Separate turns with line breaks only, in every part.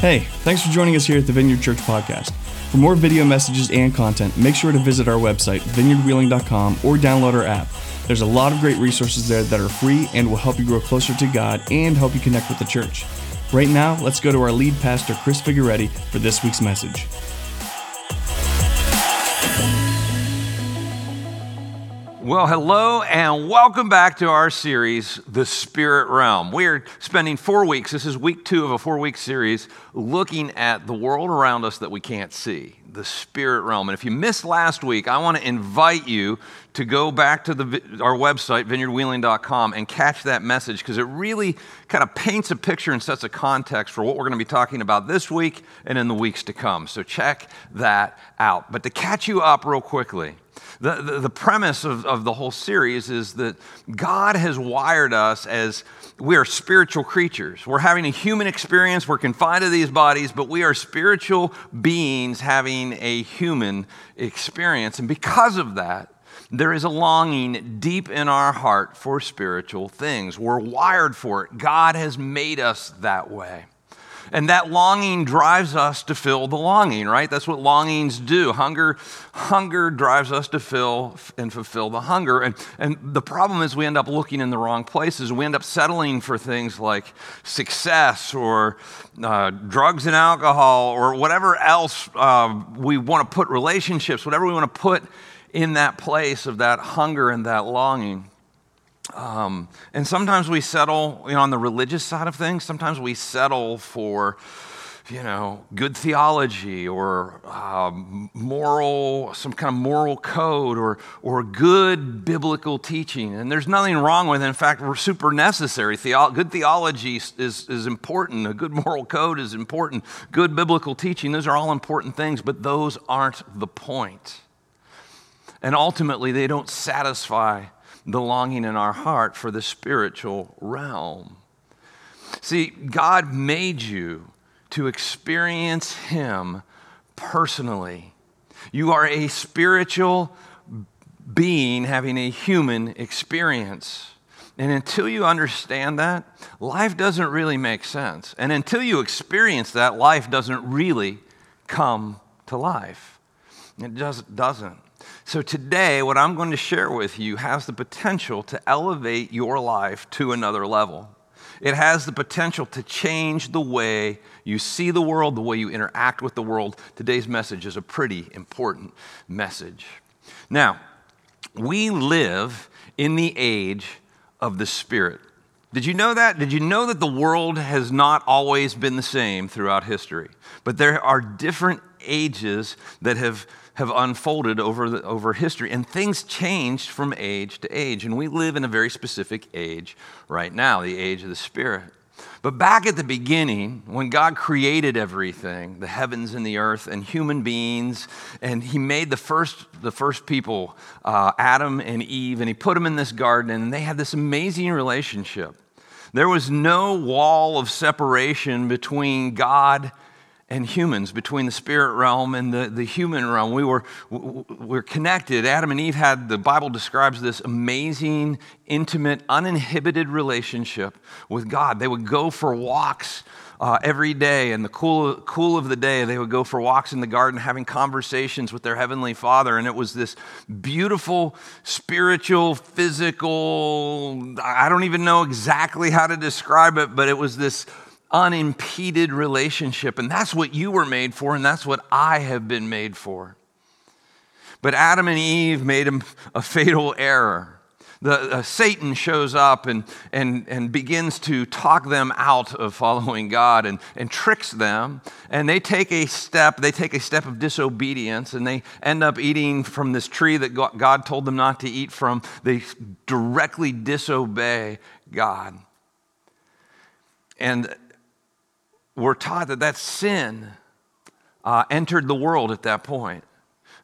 Hey, thanks for joining us here at the Vineyard Church Podcast. For more video messages and content, make sure to visit our website, vineyardwheeling.com, or download our app. There's a lot of great resources there that are free and will help you grow closer to God and help you connect with the church. Right now, let's go to our lead pastor, Chris Figueretti, for this week's message.
Well, hello and welcome back to our series, The Spirit Realm. We're spending four weeks, this is week two of a four week series, looking at the world around us that we can't see, the spirit realm. And if you missed last week, I want to invite you to go back to the, our website, vineyardwheeling.com, and catch that message because it really kind of paints a picture and sets a context for what we're going to be talking about this week and in the weeks to come. So check that out. But to catch you up real quickly, the, the, the premise of, of the whole series is that God has wired us as we are spiritual creatures. We're having a human experience, we're confined to these bodies, but we are spiritual beings having a human experience. And because of that, there is a longing deep in our heart for spiritual things. We're wired for it. God has made us that way. And that longing drives us to fill the longing, right? That's what longings do. Hunger, hunger drives us to fill and fulfill the hunger. And, and the problem is we end up looking in the wrong places. We end up settling for things like success or uh, drugs and alcohol or whatever else uh, we want to put relationships, whatever we want to put in that place of that hunger and that longing. Um, and sometimes we settle you know, on the religious side of things. Sometimes we settle for, you know, good theology or um, moral, some kind of moral code or, or good biblical teaching. And there's nothing wrong with it. In fact, we're super necessary. Theo- good theology is, is important. A good moral code is important. Good biblical teaching, those are all important things, but those aren't the point. And ultimately, they don't satisfy the longing in our heart for the spiritual realm. See, God made you to experience Him personally. You are a spiritual being having a human experience. And until you understand that, life doesn't really make sense. And until you experience that, life doesn't really come to life. It just doesn't. So, today, what I'm going to share with you has the potential to elevate your life to another level. It has the potential to change the way you see the world, the way you interact with the world. Today's message is a pretty important message. Now, we live in the age of the Spirit. Did you know that? Did you know that the world has not always been the same throughout history? But there are different ages that have have unfolded over, the, over history, and things changed from age to age. And we live in a very specific age right now, the age of the Spirit. But back at the beginning, when God created everything, the heavens and the earth and human beings, and He made the first, the first people, uh, Adam and Eve, and He put them in this garden, and they had this amazing relationship. There was no wall of separation between God and humans, between the spirit realm and the, the human realm. We were, we were connected. Adam and Eve had, the Bible describes this amazing, intimate, uninhibited relationship with God. They would go for walks uh, every day. In the cool, cool of the day, they would go for walks in the garden having conversations with their Heavenly Father. And it was this beautiful, spiritual, physical, I don't even know exactly how to describe it, but it was this unimpeded relationship. And that's what you were made for, and that's what I have been made for. But Adam and Eve made a fatal error. The, uh, Satan shows up and, and, and begins to talk them out of following God and, and tricks them. And they take a step, they take a step of disobedience, and they end up eating from this tree that God told them not to eat from. They directly disobey God. And we're taught that that sin uh, entered the world at that point.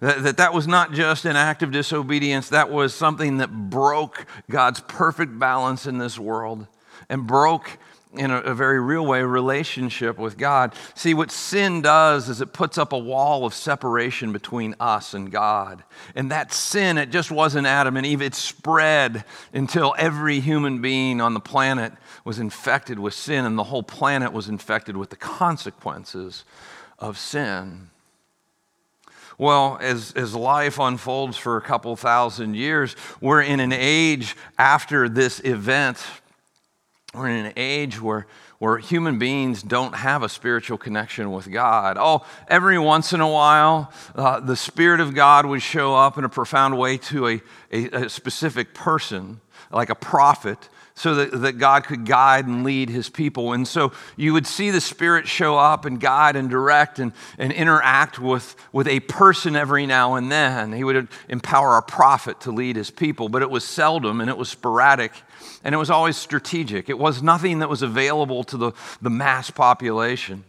That, that that was not just an act of disobedience, that was something that broke God's perfect balance in this world and broke in a, a, very real way, relationship with God. See, what sin does is it puts up a wall of separation between us and God. And that sin, it just wasn't Adam and Eve, it spread until every human being on the planet was infected with sin, and the whole planet was infected with the consequences of sin. Well, as, as life unfolds for a couple thousand years, we're in an age after this event we're in an age where, where human beings don't have a spiritual connection with God. Oh, every once in a while, uh, the Spirit of God would show up in a profound way to a, a, a specific person, like a prophet, so that, that God could guide and lead his people. And so you would see the Spirit show up and guide and direct and, and interact with, with a person every now and then. He would empower a prophet to lead his people, but it was seldom and it was sporadic and it was always strategic. It was nothing that was available to the, the mass population.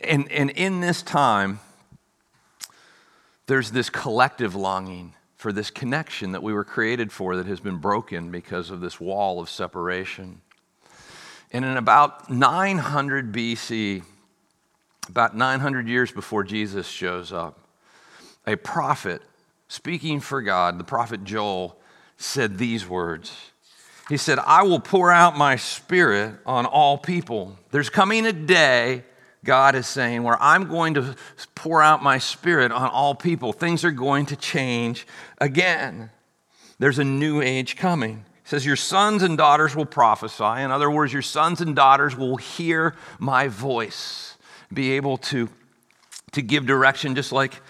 And, and in this time, there's this collective longing for this connection that we were created for that has been broken because of this wall of separation. And in about 900 BC, about 900 years before Jesus shows up, a prophet speaking for God, the prophet Joel, said these words he said, I will pour out my spirit on all people. There's coming a day, God is saying, where I'm going to pour out my spirit on all people. Things are going to change again. There's a new age coming. He says, Your sons and daughters will prophesy. In other words, your sons and daughters will hear my voice, be able to, to give direction just like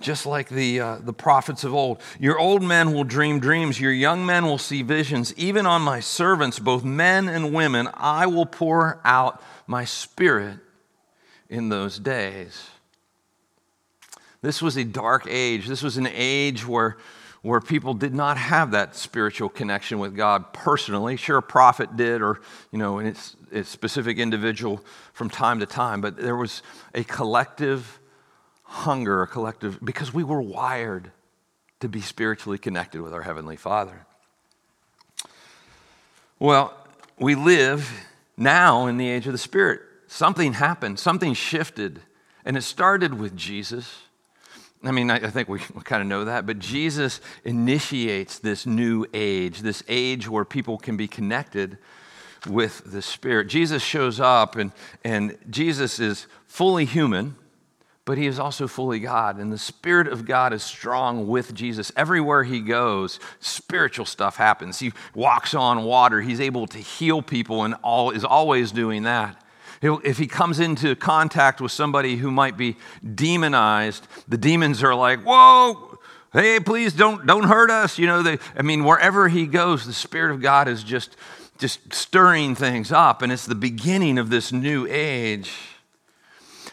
just like the, uh, the prophets of old. Your old men will dream dreams, your young men will see visions. Even on my servants, both men and women, I will pour out my spirit in those days. This was a dark age. This was an age where, where people did not have that spiritual connection with God personally. Sure, a prophet did, or, you know, a specific individual from time to time, but there was a collective hunger, a collective, because we were wired to be spiritually connected with our Heavenly Father. Well, we live now in the age of the Spirit. Something happened, something shifted, and it started with Jesus. I mean, I, think we, kind of know that, but Jesus initiates this new age, this age where people can be connected with the Spirit. Jesus shows up, and, and Jesus is fully human but he is also fully God. And the Spirit of God is strong with Jesus. Everywhere he goes, spiritual stuff happens. He walks on water, he's able to heal people and all, is always doing that. If he comes into contact with somebody who might be demonized, the demons are like, whoa, hey, please don't, don't hurt us. You know, they, I mean, wherever he goes, the Spirit of God is just, just stirring things up. And it's the beginning of this new age.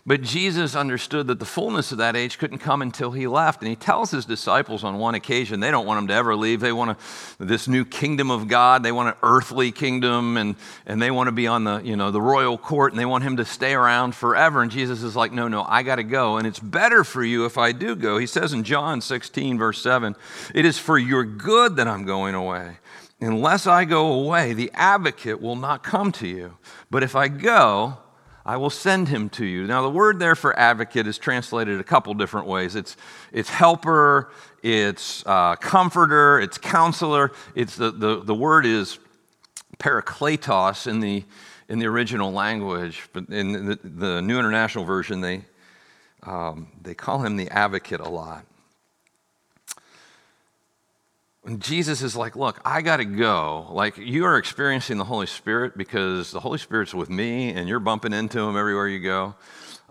But Jesus understood that the fullness of that age couldn't come until he left. And he tells his disciples on one occasion they don't want him to ever leave. They want this new kingdom of God. They want an earthly kingdom and, and they want to be on the, you know, the royal court and they want him to stay around forever. And Jesus is like, no, no, I got to go. And it's better for you if I do go. He says in John 16, verse 7, it is for your good that I'm going away. Unless I go away, the advocate will not come to you. But if I go, I will send him to you. Now, the word there for advocate is translated a couple different ways. It's, it's helper, it's uh, comforter, it's counselor. It's the, the, the word is parakletos in the, in the original language, but in the, the New International Version, they, um, they call him the advocate a lot. Jesus is like, Look, I got to go. Like, you are experiencing the Holy Spirit because the Holy Spirit's with me and you're bumping into him everywhere you go.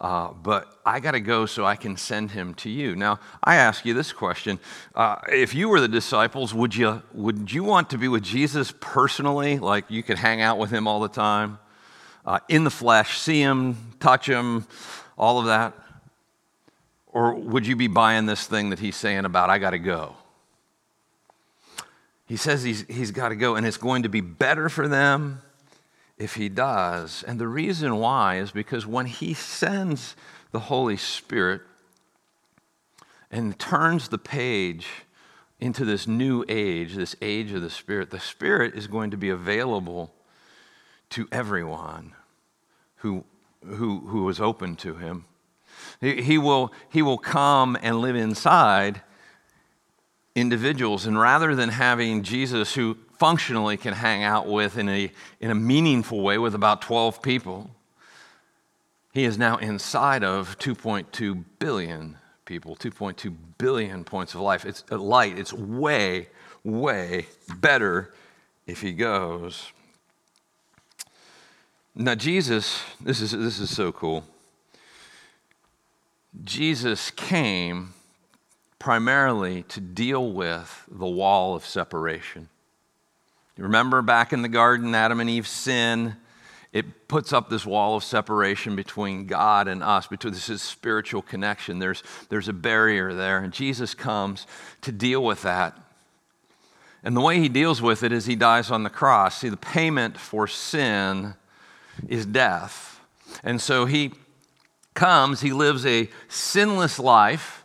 Uh, but I got to go so I can send him to you. Now, I ask you this question. Uh, if you were the disciples, would you, would you want to be with Jesus personally? Like, you could hang out with him all the time, uh, in the flesh, see him, touch him, all of that? Or would you be buying this thing that he's saying about, I got to go? He says he's, he's got to go, and it's going to be better for them if he does. And the reason why is because when he sends the Holy Spirit and turns the page into this new age, this age of the Spirit, the Spirit is going to be available to everyone who, who, who is open to him. He, he, will, he will come and live inside individuals. And rather than having Jesus, who functionally can hang out with in a, in a meaningful way with about 12 people, he is now inside of 2.2 billion people, 2.2 billion points of life. It's a light. It's way, way better if he goes. Now, Jesus, this is, this is so cool. Jesus came primarily to deal with the wall of separation. You remember back in the garden, Adam and Eve sin. It puts up this wall of separation between God and us, between this is spiritual connection. There's, there's a barrier there, and Jesus comes to deal with that. And the way he deals with it is he dies on the cross. See, the payment for sin is death. And so he comes, he lives a sinless life,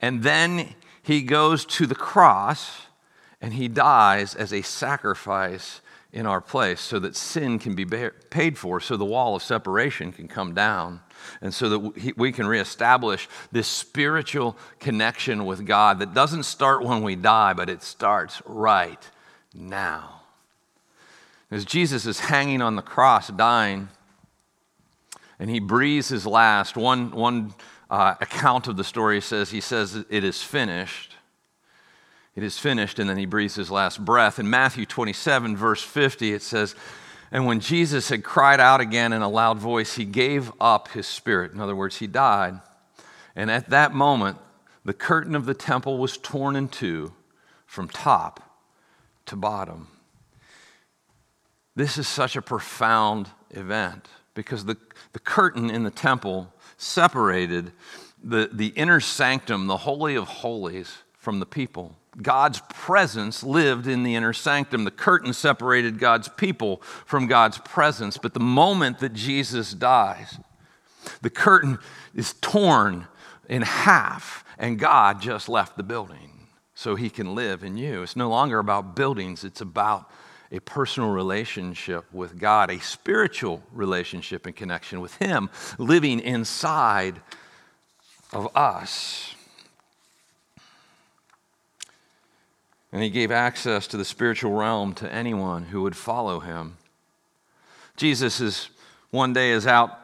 and then he goes to the cross and he dies as a sacrifice in our place so that sin can be paid for, so the wall of separation can come down, and so that we can reestablish this spiritual connection with God that doesn't start when we die, but it starts right now. As Jesus is hanging on the cross, dying, and he breathes his last, one, one uh, account of the story says, he says, It is finished. It is finished, and then he breathes his last breath. In Matthew 27, verse 50, it says, And when Jesus had cried out again in a loud voice, he gave up his spirit. In other words, he died. And at that moment, the curtain of the temple was torn in two from top to bottom. This is such a profound event because the, the curtain in the temple separated the, the inner sanctum, the Holy of Holies, from the people. God's presence lived in the inner sanctum. The curtain separated God's people from God's presence. But the moment that Jesus dies, the curtain is torn in half, and God just left the building so he can live in you. It's no longer about buildings, it's about a personal relationship with God, a spiritual relationship and connection with Him living inside of us. And he gave access to the spiritual realm to anyone who would follow him. Jesus is one day is out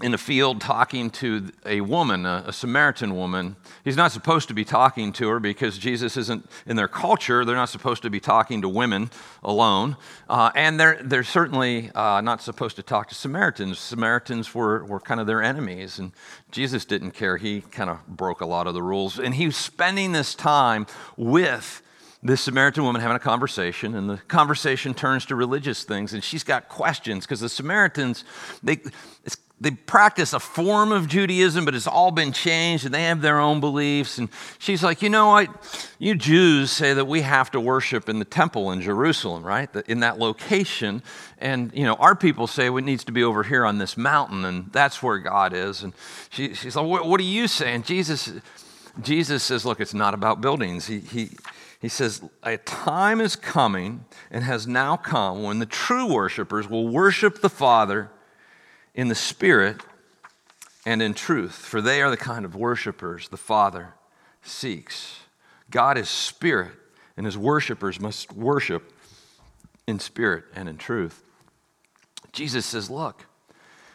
in a field talking to a woman, a, a, Samaritan woman. He's not supposed to be talking to her because Jesus isn't in their culture. They're not supposed to be talking to women alone. Uh, and they're, they're certainly uh, not supposed to talk to Samaritans. Samaritans were, were kind of their enemies. And Jesus didn't care. He kind of broke a lot of the rules. And he was spending this time with this Samaritan woman having a conversation, and the conversation turns to religious things, and she's got questions because the Samaritans, they, they practice a form of Judaism, but it's all been changed, and they have their own beliefs. And she's like, You know what? You Jews say that we have to worship in the temple in Jerusalem, right? In that location. And, you know, our people say it needs to be over here on this mountain, and that's where God is. And she, she's like, What, what do you saying? Jesus, Jesus says, Look, it's not about buildings. He, he, he says, A time is coming and has now come when the true worshipers will worship the Father in the Spirit and in truth, for they are the kind of worshipers the Father seeks. God is spirit, and his worshipers must worship in spirit and in truth. Jesus says, Look,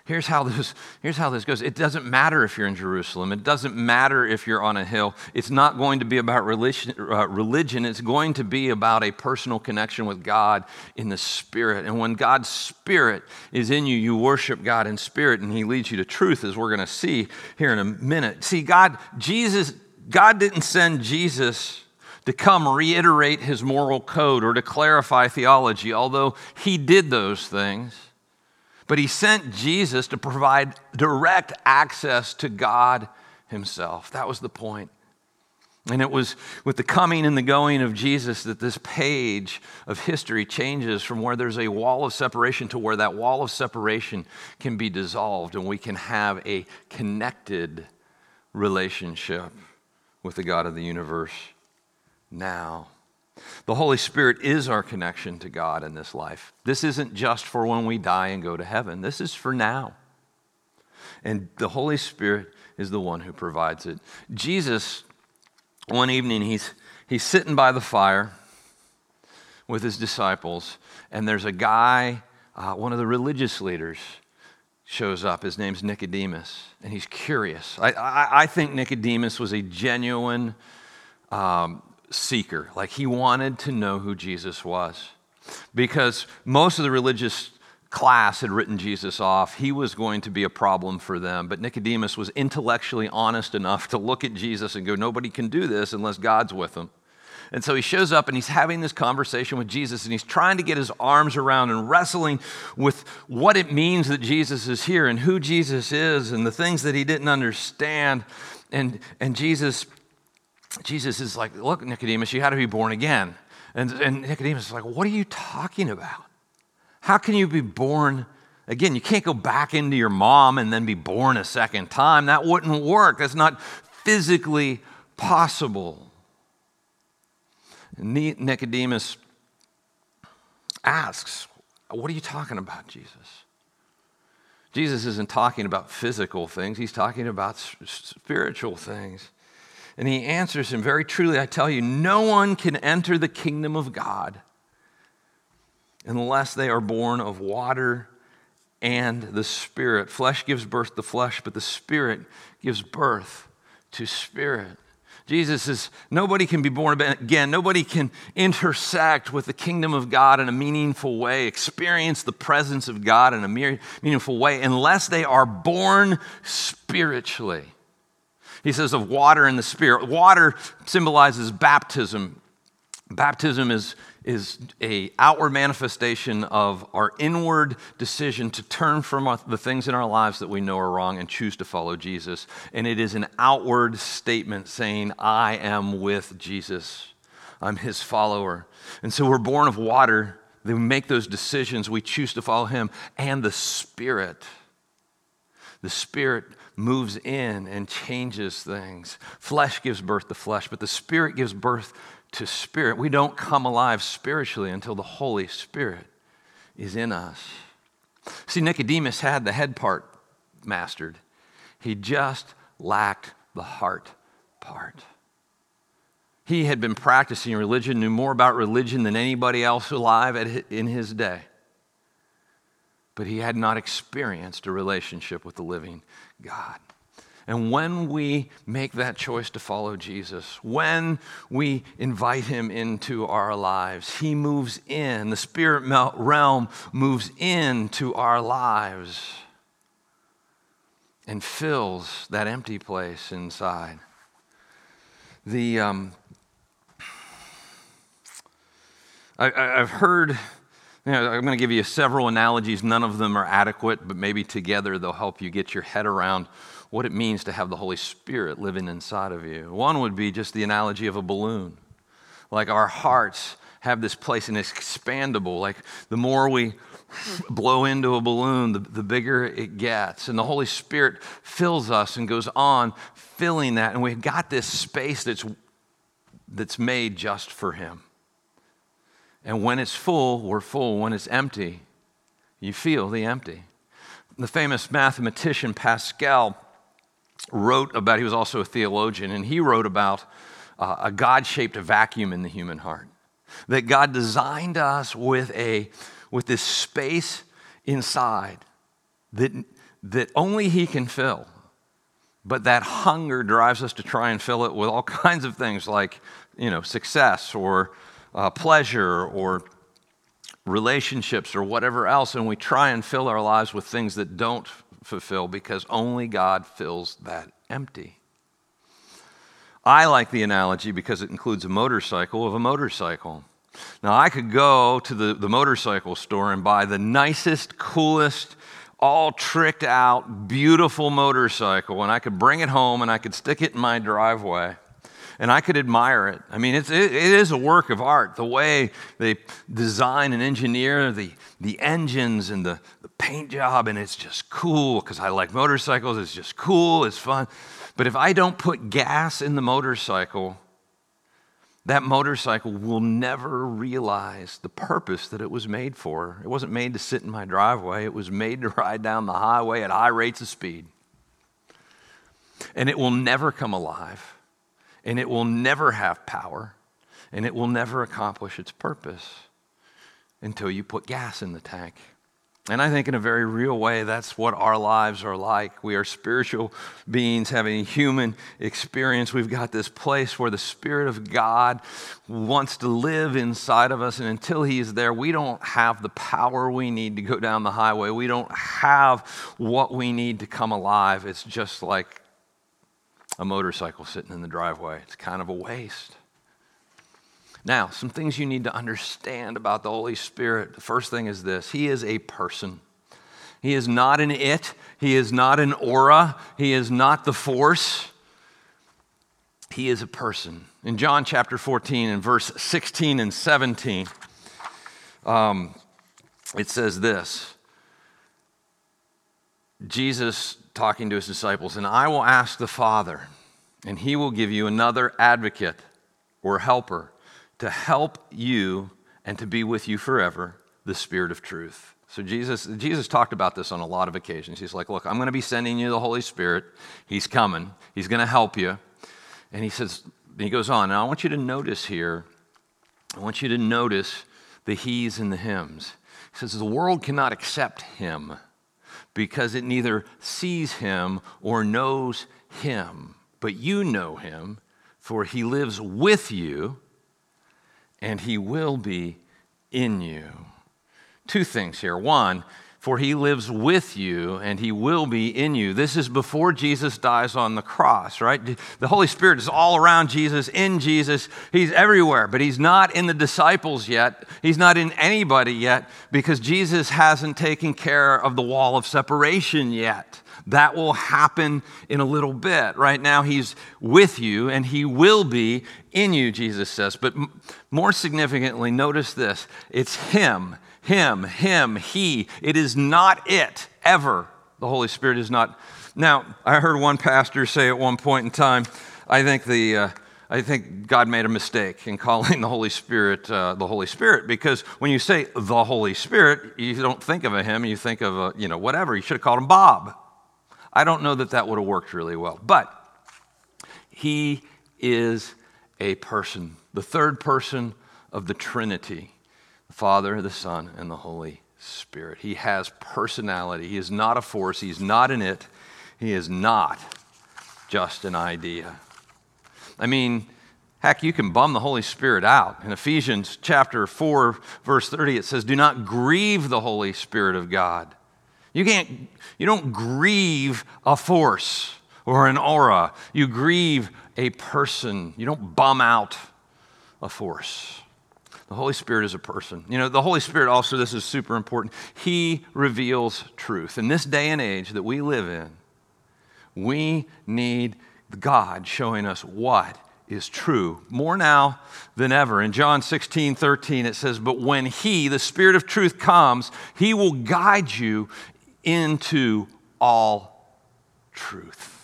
Here's how, this, here's how this goes. It doesn't matter if you're in Jerusalem. It doesn't matter if you're on a hill. It's not going to be about religion. Uh, religion. It's going to be about a personal connection with God in the Spirit. And when God's Spirit is in you, you worship God in spirit, and He leads you to truth, as we're going to see here in a minute. See, God, Jesus, God didn't send Jesus to come reiterate His moral code or to clarify theology, although He did those things. But he sent Jesus to provide direct access to God himself. That was the point. And it was with the coming and the going of Jesus that this page of history changes from where there's a wall of separation to where that wall of separation can be dissolved and we can have a connected relationship with the God of the universe now. The Holy Spirit is our connection to God in this life. This isn't just for when we die and go to heaven, this is for now. And the Holy Spirit is the one who provides it. Jesus, one evening, he's, he's sitting by the fire with his disciples, and there's a guy, uh, one of the religious leaders, shows up. His name's Nicodemus, and he's curious. I, I, I think Nicodemus was a genuine um, seeker. Like he wanted to know who Jesus was. Because most of the religious class had written Jesus off. He was going to be a problem for them. But Nicodemus was intellectually honest enough to look at Jesus and go, Nobody can do this unless God's with them. And so he shows up and he's having this conversation with Jesus and he's trying to get his arms around and wrestling with what it means that Jesus is here and who Jesus is and the things that he didn't understand. And, and Jesus, Jesus is like, Look, Nicodemus, you had to be born again. And, and Nicodemus is like, What are you talking about? How can you be born again? You can't go back into your mom and then be born a second time. That wouldn't work. That's not physically possible. Nicodemus asks, What are you talking about, Jesus? Jesus isn't talking about physical things, he's talking about spiritual things. And he answers him very truly I tell you, no one can enter the kingdom of God unless they are born of water and the Spirit. Flesh gives birth to flesh, but the Spirit gives birth to spirit. Jesus says, nobody can be born again. Nobody can intersect with the kingdom of God in a meaningful way, experience the presence of God in a meaningful way, unless they are born spiritually. He says of water and the Spirit. Water symbolizes baptism. Baptism is is a outward manifestation of our inward decision to turn from the things in our lives that we know are wrong and choose to follow Jesus. And it is an outward statement saying, I am with Jesus. I'm his follower. And so we're born of water. We make those decisions. We choose to follow him and the Spirit. The Spirit moves in and changes things. Flesh gives birth to flesh, but the Spirit gives birth to spirit. We don't come alive spiritually until the Holy Spirit is in us. See, Nicodemus had the head part mastered, he just lacked the heart part. He had been practicing religion, knew more about religion than anybody else alive in his day. But he had not experienced a relationship with the living God. And when we make that choice to follow Jesus, when we invite him into our lives, he moves in, the spirit realm moves into our lives and fills that empty place inside. The, um, I, have heard, I'm going to give you several analogies. None of them are adequate, but maybe together they'll help you get your head around what it means to have the Holy Spirit living inside of you. One would be just the analogy of a balloon. Like our hearts have this place and it's expandable. Like the more we blow into a balloon, the, the bigger it gets. And the Holy Spirit fills us and goes on filling that. And we've got this space that's, that's made just for Him. And when it's full, we're full. When it's empty, you feel the empty. The famous mathematician Pascal wrote about, he was also a theologian, and he wrote about uh, a God shaped vacuum in the human heart. That God designed us with, a, with this space inside that, that only He can fill. But that hunger drives us to try and fill it with all kinds of things like, you know, success or uh, pleasure or relationships or whatever else. And we try and fill our lives with things that don't fulfill because only God fills that empty. I like the analogy because it includes a motorcycle of a motorcycle. Now, I could go to the, the motorcycle store and buy the nicest, coolest, all tricked out, beautiful motorcycle, and I could bring it home and I could stick it in my driveway and I could admire it. I mean, it's, it, it is a work of art, the way they design and engineer the, the engines and the, the paint job, and it's just cool because I like motorcycles. It's just cool, it's fun. But if I don't put gas in the motorcycle, that motorcycle will never realize the purpose that it was made for. It wasn't made to sit in my driveway, it was made to ride down the highway at high rates of speed. And it will never come alive, and it will never have power, and it will never accomplish its purpose until you put gas in the tank. And I think, in a very real way, that's what our lives are like. We are spiritual beings having a human experience. We've got this place where the Spirit of God wants to live inside of us. And until He is there, we don't have the power we need to go down the highway. We don't have what we need to come alive. It's just like a motorcycle sitting in the driveway, it's kind of a waste. Now, some things you need to understand about the Holy Spirit. The first thing is this He is a person. He is not an it, He is not an aura, He is not the force. He is a person. In John chapter 14 and verse 16 and 17, um, it says this Jesus talking to his disciples, and I will ask the Father, and he will give you another advocate or helper to help you and to be with you forever, the Spirit of truth. So Jesus, Jesus talked about this on a lot of occasions. He's like, look, I'm going to be sending you the Holy Spirit. He's coming. He's going to help you. And he says, he goes on, and I want you to notice here, I want you to notice the he's and the hims. He says, the world cannot accept him because it neither sees him or knows him. But you know him, for he lives with you and he will be in you. Two things here. One, for he lives with you and he will be in you. This is before Jesus dies on the cross, right? The Holy Spirit is all around Jesus, in Jesus. He's everywhere, but he's not in the disciples yet. He's not in anybody yet because Jesus hasn't taken care of the wall of separation yet. That will happen in a little bit. Right now, He's with you and He will be in you, Jesus says. But more significantly, notice this it's Him, Him, Him, He. It is not it, ever. The Holy Spirit is not. Now, I heard one pastor say at one point in time, I think the. Uh, I think God made a mistake in calling the Holy Spirit uh, the Holy Spirit because when you say the Holy Spirit, you don't think of a him, you think of a, you know, whatever. You should have called him Bob. I don't know that that would have worked really well. But he is a person, the third person of the Trinity Father, the Son, and the Holy Spirit. He has personality. He is not a force, he's not an it, he is not just an idea. I mean, Heck, you can bum the Holy Spirit out. In Ephesians chapter 4, verse 30, it says, Do not grieve the Holy Spirit of God, you can't, you don't grieve a force or an aura. You grieve a person. You don't bum out a force. The Holy Spirit is a person. You know, the Holy Spirit also, this is super important, He reveals truth. In this day and age that we live in, we need God showing us what is true more now than ever. In John 16, 13, it says, But when He, the Spirit of truth, comes, He will guide you into all truth.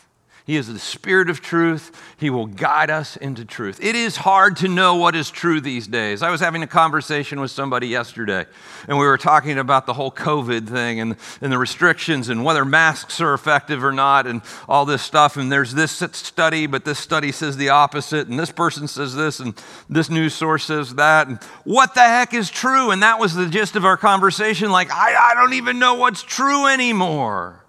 He is the Spirit of truth. He will guide us into truth. It is hard to know what is true these days. I was having a conversation with somebody yesterday, and we were talking about the whole COVID thing and, and the restrictions and whether masks are effective or not and all this stuff. And there's this study, but this study says the opposite, and this person says this, and this news source says that. And what the heck is true? And that was the gist of our conversation. Like, I, I don't even know what's true anymore.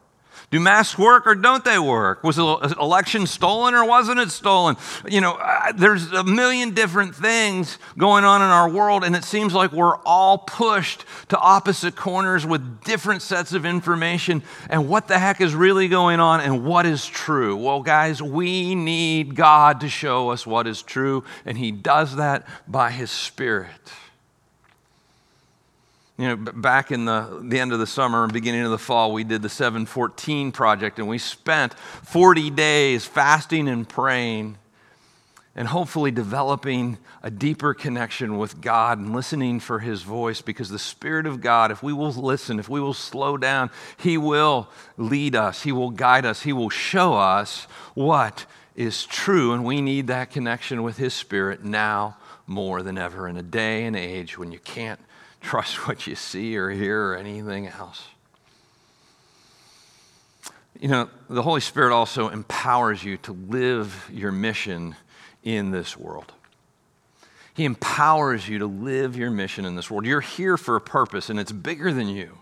Do masks work or don't they work? Was the election stolen or wasn't it stolen? You know, there's a million different things going on in our world, and it seems like we're all pushed to opposite corners with different sets of information. And what the heck is really going on and what is true? Well, guys, we need God to show us what is true, and He does that by His Spirit. You know, back in the, the end of the summer and beginning of the fall, we did the 714 project and we spent 40 days fasting and praying and hopefully developing a deeper connection with God and listening for His voice because the Spirit of God, if we will listen, if we will slow down, He will lead us, He will guide us, He will show us what is true. And we need that connection with His Spirit now more than ever in a day and age when you can't trust what you see or hear or anything else. You know, the Holy Spirit also empowers you to live your mission in this world. He empowers you to live your mission in this world. You're here for a purpose, and it's bigger than you.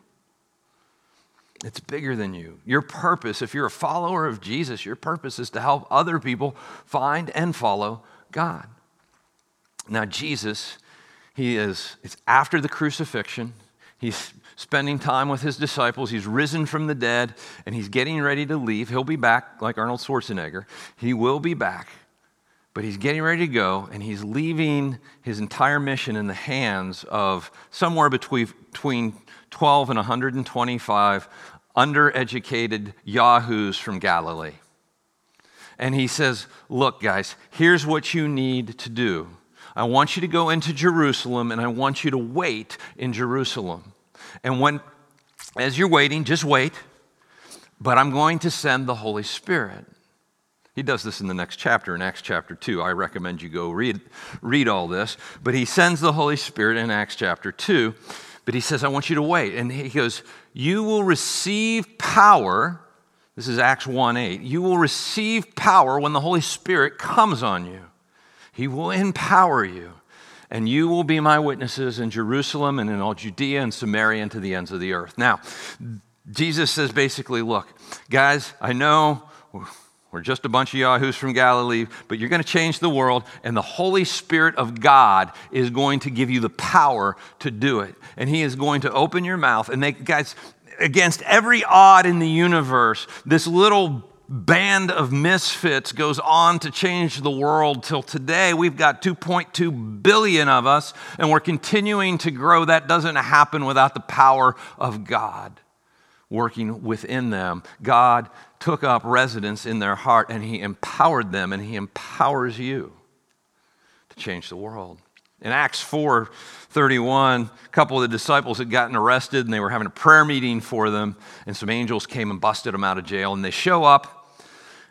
It's bigger than you. Your purpose, if you're a follower of Jesus, your purpose is to help other people find and follow God. Now, Jesus, he is, it's after the crucifixion. He's spending time with his disciples. He's risen from the dead, and he's getting ready to leave. He'll be back like Arnold Schwarzenegger. He will be back. But he's getting ready to go, and he's leaving his entire mission in the hands of somewhere between, between 12 and 125 undereducated yahoos from Galilee. And he says, Look, guys, here's what you need to do. I want you to go into Jerusalem and I want you to wait in Jerusalem. And when, as you're waiting, just wait, but I'm going to send the Holy Spirit. He does this in the next chapter, in Acts chapter 2. I recommend you go read, read all this. But he sends the Holy Spirit in Acts chapter 2. But he says, I want you to wait. And he goes, You will receive power. This is Acts 1 8. You will receive power when the Holy Spirit comes on you. He will empower you. And you will be my witnesses in Jerusalem and in all Judea and Samaria and to the ends of the earth. Now, Jesus says basically, look, guys, I know we're just a bunch of yahoos from Galilee, but you're going to change the world, and the Holy Spirit of God is going to give you the power to do it. And He is going to open your mouth. And they, guys, against every odd in the universe, this little band of misfits goes on to change the world till today we've got 2.2 billion of us and we're continuing to grow that doesn't happen without the power of god working within them god took up residence in their heart and he empowered them and he empowers you to change the world. In Acts 4 31, a couple of the disciples had gotten arrested and they were having a prayer meeting for them, and some angels came and busted them out of jail. And they show up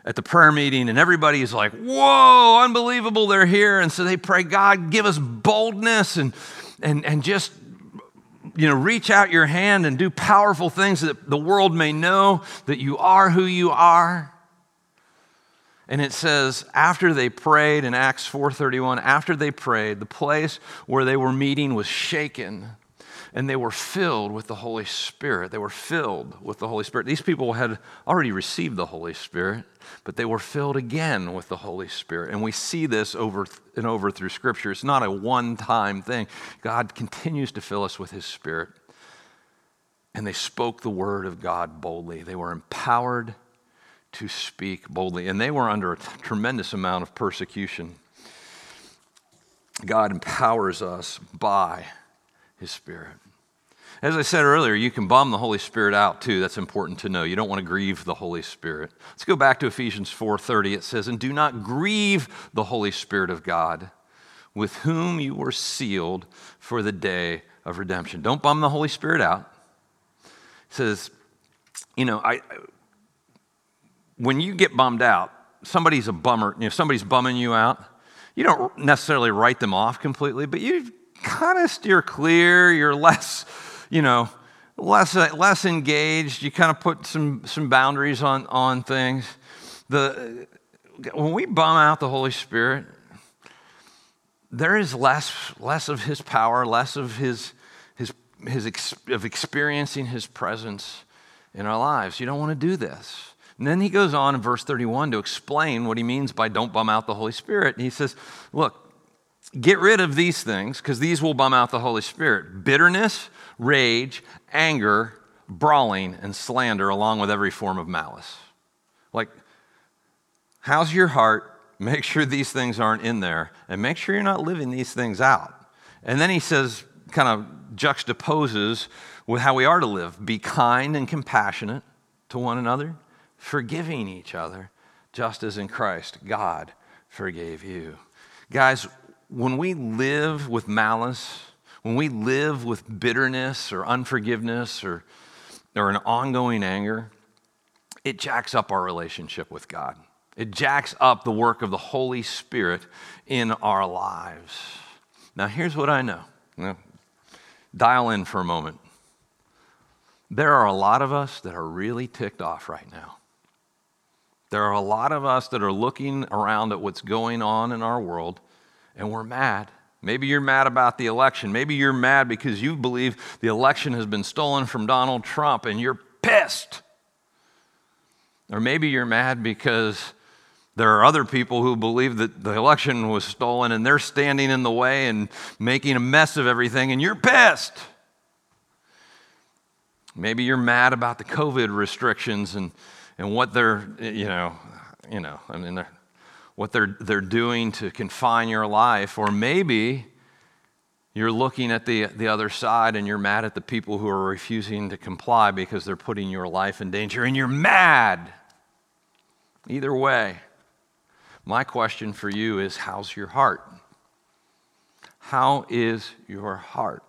at the prayer meeting, and everybody's like, Whoa, unbelievable, they're here. And so they pray, God, give us boldness and, and, and just you know, reach out your hand and do powerful things that the world may know that you are who you are. And it says after they prayed in Acts 4:31, after they prayed, the place where they were meeting was shaken and they were filled with the Holy Spirit. They were filled with the Holy Spirit. These people had already received the Holy Spirit, but they were filled again with the Holy Spirit. And we see this over and over through Scripture. It's not a one time thing. God continues to fill us with His Spirit. And they spoke the word of God boldly. They were empowered to speak boldly. And they were under a tremendous amount of persecution. God empowers us by His Spirit. As I said earlier, you can bomb the Holy Spirit out too. That's important to know. You don't want to grieve the Holy Spirit. Let's go back to Ephesians 4:30. It says, "And do not grieve the Holy Spirit of God, with whom you were sealed for the day of redemption." Don't bomb the Holy Spirit out. It says, you know, I when you get bummed out, somebody's a bummer, you know, somebody's bumming you out, you don't necessarily write them off completely, but you kind of steer clear. You're less you know, less, less engaged. You kind of put some, some boundaries on, on things. The, when we bum out the Holy Spirit, there is less, less of his power, less of his, his, his ex, of experiencing his presence in our lives. You don't want to do this. And then he goes on in verse 31 to explain what he means by don't bum out the Holy Spirit. And he says, Look, get rid of these things because these will bum out the Holy Spirit bitterness, rage, anger, brawling, and slander, along with every form of malice. Like, how's your heart? Make sure these things aren't in there, and make sure you're not living these things out. And then he says, kind of juxtaposes with how we are to live be kind and compassionate to one another, forgiving each other, just as in Christ God forgave you. Guys, when we live with malice, when we live with bitterness or unforgiveness or, or an ongoing anger, it jacks up our relationship with God. It jacks up the work of the Holy Spirit in our lives. Now, here's what I know. Now, dial in for a moment. There are a lot of us that are really ticked off right now. There are a lot of us that are looking around at what's going on in our world and we're mad. Maybe you're mad about the election. Maybe you're mad because you believe the election has been stolen from Donald Trump and you're pissed. Or maybe you're mad because there are other people who believe that the election was stolen and they're standing in the way and making a mess of everything and you're pissed. Maybe you're mad about the COVID restrictions and, and what they're, you know, you know, I mean, what they're, they're doing to confine your life. Or maybe you're looking at the, the other side and you're mad at the people who are refusing to comply because they're putting your life in danger and you're mad. Either way, my question for you is how's your heart? How is your heart?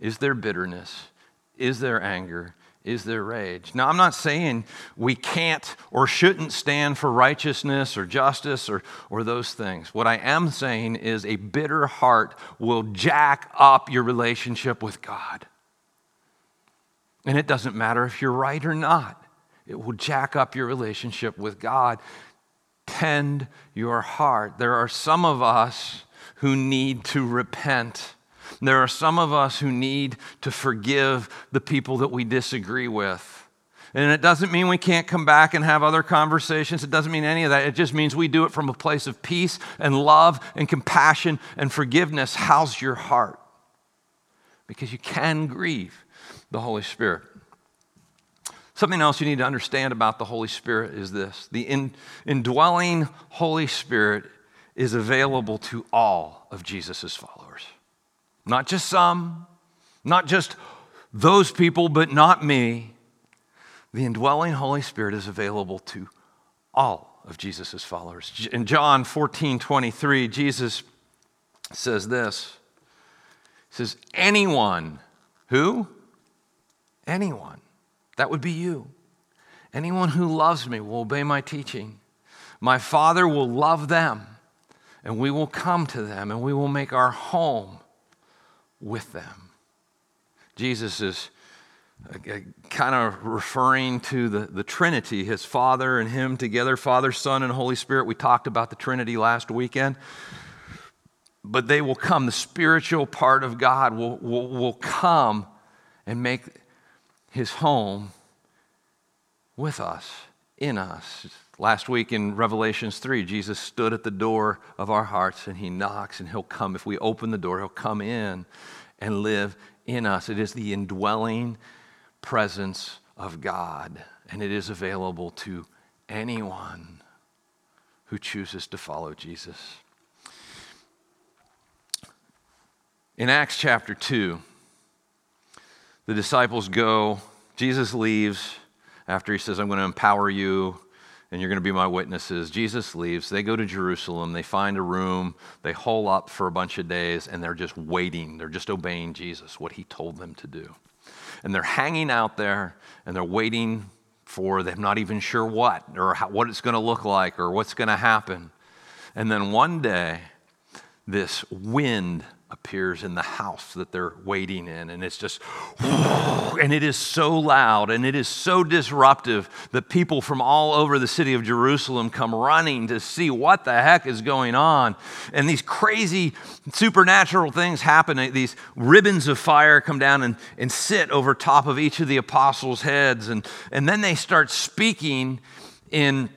Is there bitterness? Is there anger? Is there rage? Now, I'm not saying we can't or shouldn't stand for righteousness or justice or, or those things. What I am saying is a bitter heart will jack up your relationship with God. And it doesn't matter if you're right or not, it will jack up your relationship with God. Tend your heart. There are some of us who need to repent there are some of us who need to forgive the people that we disagree with. And it doesn't mean we can't come back and have other conversations. It doesn't mean any of that. It just means we do it from a place of peace and love and compassion and forgiveness. How's your heart? Because you can grieve the Holy Spirit. Something else you need to understand about the Holy Spirit is this the in, indwelling Holy Spirit is available to all of Jesus' followers. Not just some, not just those people, but not me. The indwelling Holy Spirit is available to all of Jesus' followers. In John 14 23, Jesus says this He says, Anyone, who? Anyone. That would be you. Anyone who loves me will obey my teaching. My Father will love them, and we will come to them, and we will make our home with them. Jesus is uh, kind of referring to the, the Trinity, his Father and him together, Father, Son, and Holy Spirit. We talked about the Trinity last weekend. But they will come, the spiritual part of God will, will, will come and make his home with us, in us. Last week in Revelations 3, Jesus stood at the door of our hearts and he knocks and he'll come. If we open the door, he'll come in and live in us. It is the indwelling presence of God, and it is available to anyone who chooses to follow Jesus. In Acts chapter 2, the disciples go, Jesus leaves after he says, I'm going to empower you and you're going to be my witnesses. Jesus leaves. They go to Jerusalem. They find a room. They hole up for a bunch of days, and they're just waiting. They're just obeying Jesus, what he told them to do. And they're hanging out there, and they're waiting for, they're not even sure what, or how, what it's going to look like, or what's going to happen. And then one day, this wind appears in the house that they're waiting in. And it's just, and it is so loud and it is so disruptive that people from all over the city of Jerusalem come running to see what the heck is going on. And these crazy supernatural things happen. These ribbons of fire come down and, and sit over top of each of the apostles' heads. And, and then they start speaking in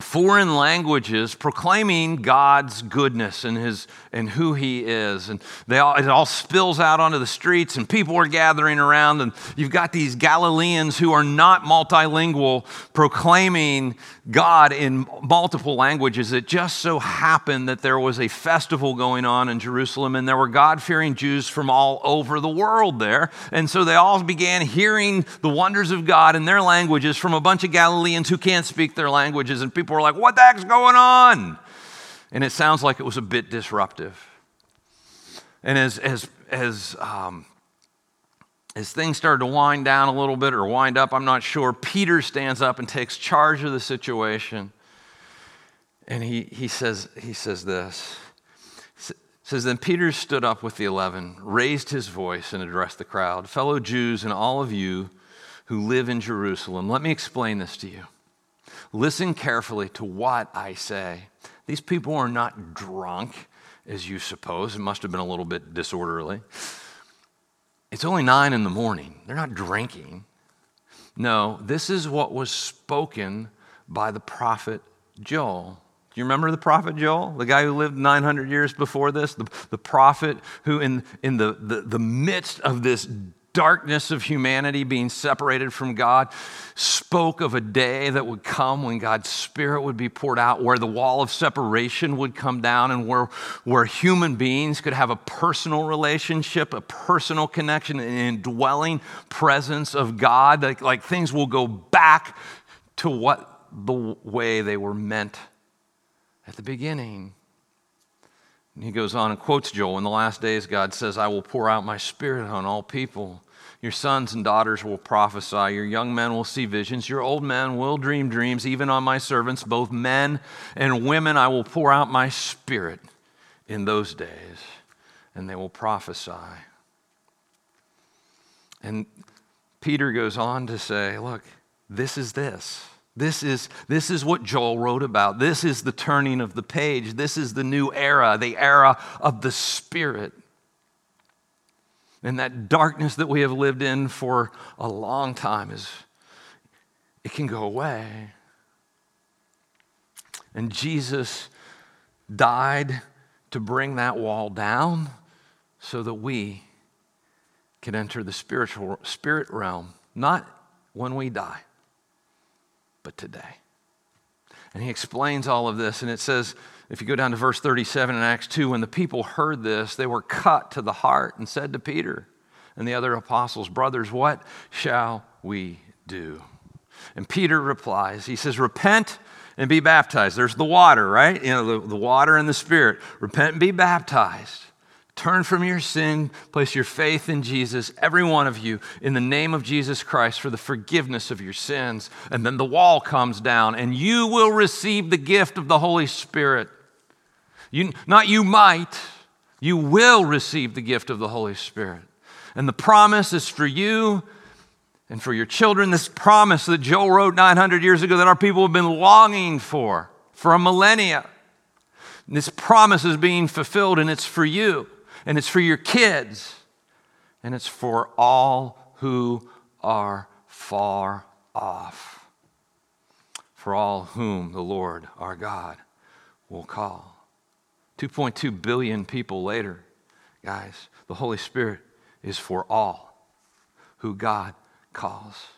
foreign languages proclaiming God's goodness and, his, and who he is. And they all, it all spills out onto the streets, and people are gathering around. And you've got these Galileans who are not multilingual proclaiming God in multiple languages. It just so happened that there was a festival going on in Jerusalem, and there were God fearing Jews from all over the world there. And so they all began hearing the wonders of God in their languages from a bunch of Galileans who can't speak their languages. And people were like, What the heck's going on? And it sounds like it was a bit disruptive. And as, as, as, um, as things started to wind down a little bit or wind up, I'm not sure, Peter stands up and takes charge of the situation. And he, he, says, he says this. says, Then Peter stood up with the eleven, raised his voice, and addressed the crowd Fellow Jews and all of you who live in Jerusalem, let me explain this to you. Listen carefully to what I say. These people are not drunk, as you suppose. It must have been a little bit disorderly. It's only nine in the morning. They're not drinking. No, this is what was spoken by the prophet Joel. Do you remember the prophet Joel? The guy who lived 900 years before this? The, the prophet who, in, in the, the, the midst of this darkness of humanity being separated from God, spoke of a day that would come when God's Spirit would be poured out, where the wall of separation would come down, and where, where human beings could have a personal relationship, a personal connection, an indwelling presence of God. Like, like things will go back to what the way they were meant at the beginning. And he goes on and quotes Joel In the last days, God says, I will pour out my spirit on all people. Your sons and daughters will prophesy. Your young men will see visions. Your old men will dream dreams. Even on my servants, both men and women, I will pour out my spirit in those days, and they will prophesy. And Peter goes on to say, Look, this is this. This is, this is what Joel wrote about. This is the turning of the page. This is the new era, the era of the Spirit. And that darkness that we have lived in for a long time is, it can go away. And Jesus died to bring that wall down so that we can enter the spiritual spirit realm, not when we die, but today. And he explains all of this, and it says, if you go down to verse 37 in Acts 2, when the people heard this, they were cut to the heart and said to Peter and the other apostles, Brothers, what shall we do? And Peter replies, He says, Repent and be baptized. There's the water, right? You know, the, the water and the Spirit. Repent and be baptized. Turn from your sin, place your faith in Jesus, every one of you, in the name of Jesus Christ for the forgiveness of your sins. And then the wall comes down, and you will receive the gift of the Holy Spirit. You, not you might, you will receive the gift of the Holy Spirit. And the promise is for you and for your children. This promise that Joel wrote 900 years ago that our people have been longing for for a millennia. And this promise is being fulfilled, and it's for you, and it's for your kids, and it's for all who are far off, for all whom the Lord our God will call. 2.2 billion people later, guys, the Holy Spirit is for all who God calls,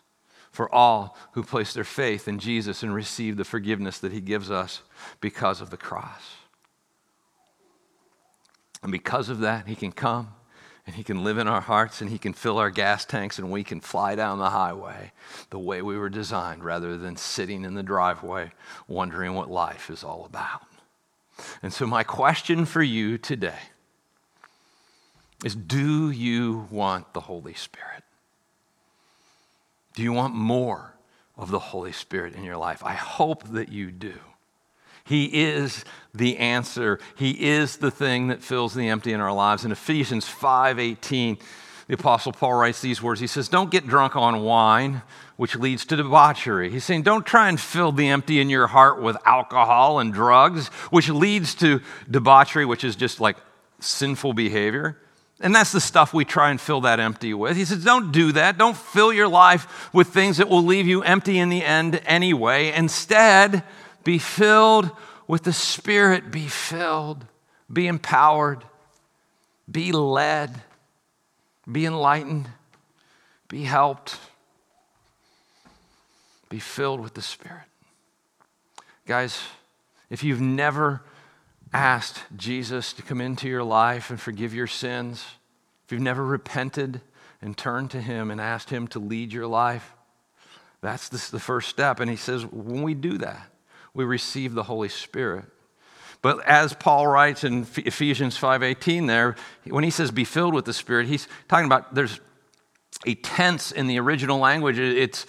for all who place their faith in Jesus and receive the forgiveness that He gives us because of the cross. And because of that, He can come and He can live in our hearts and He can fill our gas tanks and we can fly down the highway the way we were designed rather than sitting in the driveway wondering what life is all about. And so, my question for you today is Do you want the Holy Spirit? Do you want more of the Holy Spirit in your life? I hope that you do. He is the answer. He is the thing that fills the empty in our lives. In Ephesians 5:18, the apostle Paul writes these words. He says, "Don't get drunk on wine, which leads to debauchery." He's saying, "Don't try and fill the empty in your heart with alcohol and drugs, which leads to debauchery, which is just like sinful behavior." And that's the stuff we try and fill that empty with. He says, Don't do that. Don't fill your life with things that will leave you empty in the end anyway. Instead, be filled with the Spirit. Be filled. Be empowered. Be led. Be enlightened. Be helped. Be filled with the Spirit. Guys, if you've never asked Jesus to come into your life and forgive your sins, if you've never repented and turned to Him and asked Him to lead your life, that's the, first step. And He says, when we do that, we receive the Holy Spirit. But as Paul writes in Ephesians 5:18 there, when he says be filled with the Spirit, he's talking about there's a tense in the original language. It's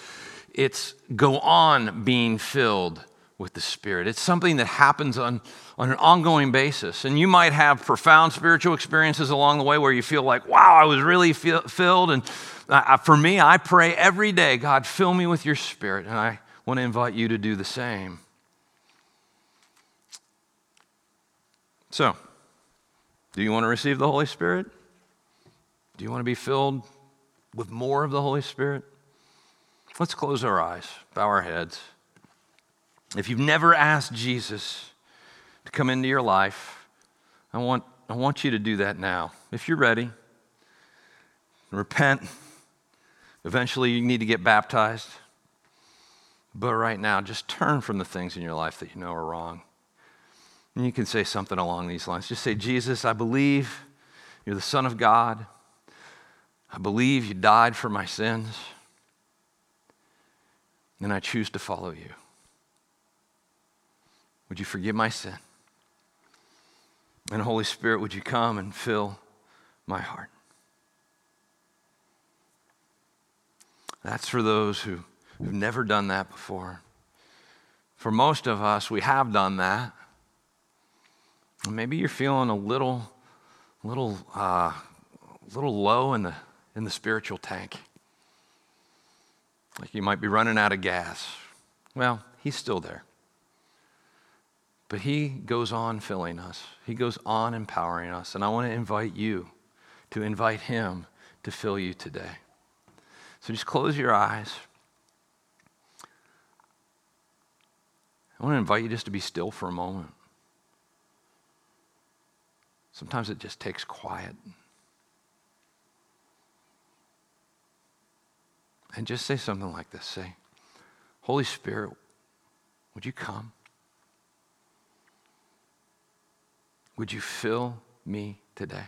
it's go on being filled with the Spirit. It's something that happens on, on an ongoing basis. And you might have profound spiritual experiences along the way where you feel like, wow, I was really feel, filled. And uh, for me, I pray every day, God, fill me with your Spirit. And I want to invite you to do the same. So, do you want to receive the Holy Spirit? Do you want to be filled with more of the Holy Spirit? Let's close our eyes, bow our heads. If you've never asked Jesus to come into your life, I want, I want you to do that now. If you're ready, repent. Eventually, you need to get baptized. But right now, just turn from the things in your life that you know are wrong. And you can say something along these lines. Just say, Jesus, I believe you're the Son of God. I believe you died for my sins. And I choose to follow you. Would you forgive my sin? And Holy Spirit, would you come and fill my heart? That's for those who, who've never done that before. For most of us, we have done that. Maybe you're feeling a little, little, uh, little low in the, in the spiritual tank. Like you might be running out of gas. Well, he's still there. But he goes on filling us, he goes on empowering us. And I want to invite you to invite him to fill you today. So just close your eyes. I want to invite you just to be still for a moment. Sometimes it just takes quiet. And just say something like this say, Holy Spirit, would you come? Would you fill me today?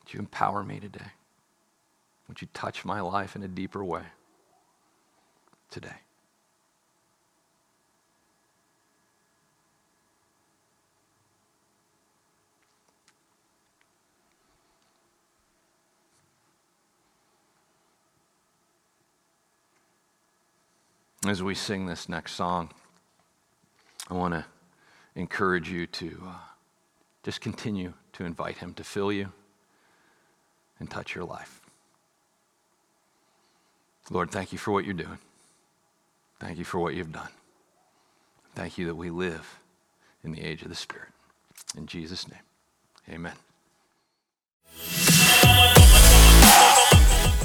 Would you empower me today? Would you touch my life in a deeper way today? As we sing this next song, I want to encourage you to uh, just continue to invite Him to fill you and touch your life. Lord, thank you for what you're doing. Thank you for what you've done. Thank you that we live in the age of the Spirit. In Jesus' name, amen.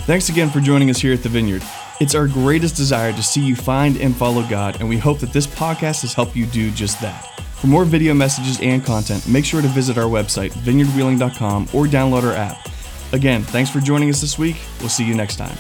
Thanks again for joining us here at the Vineyard. It's our greatest desire to see you find and follow God, and we hope that this podcast has helped you do just that. For more video messages and content, make sure to visit our website, vineyardwheeling.com, or download our app. Again, thanks for joining us this week. We'll see you next time.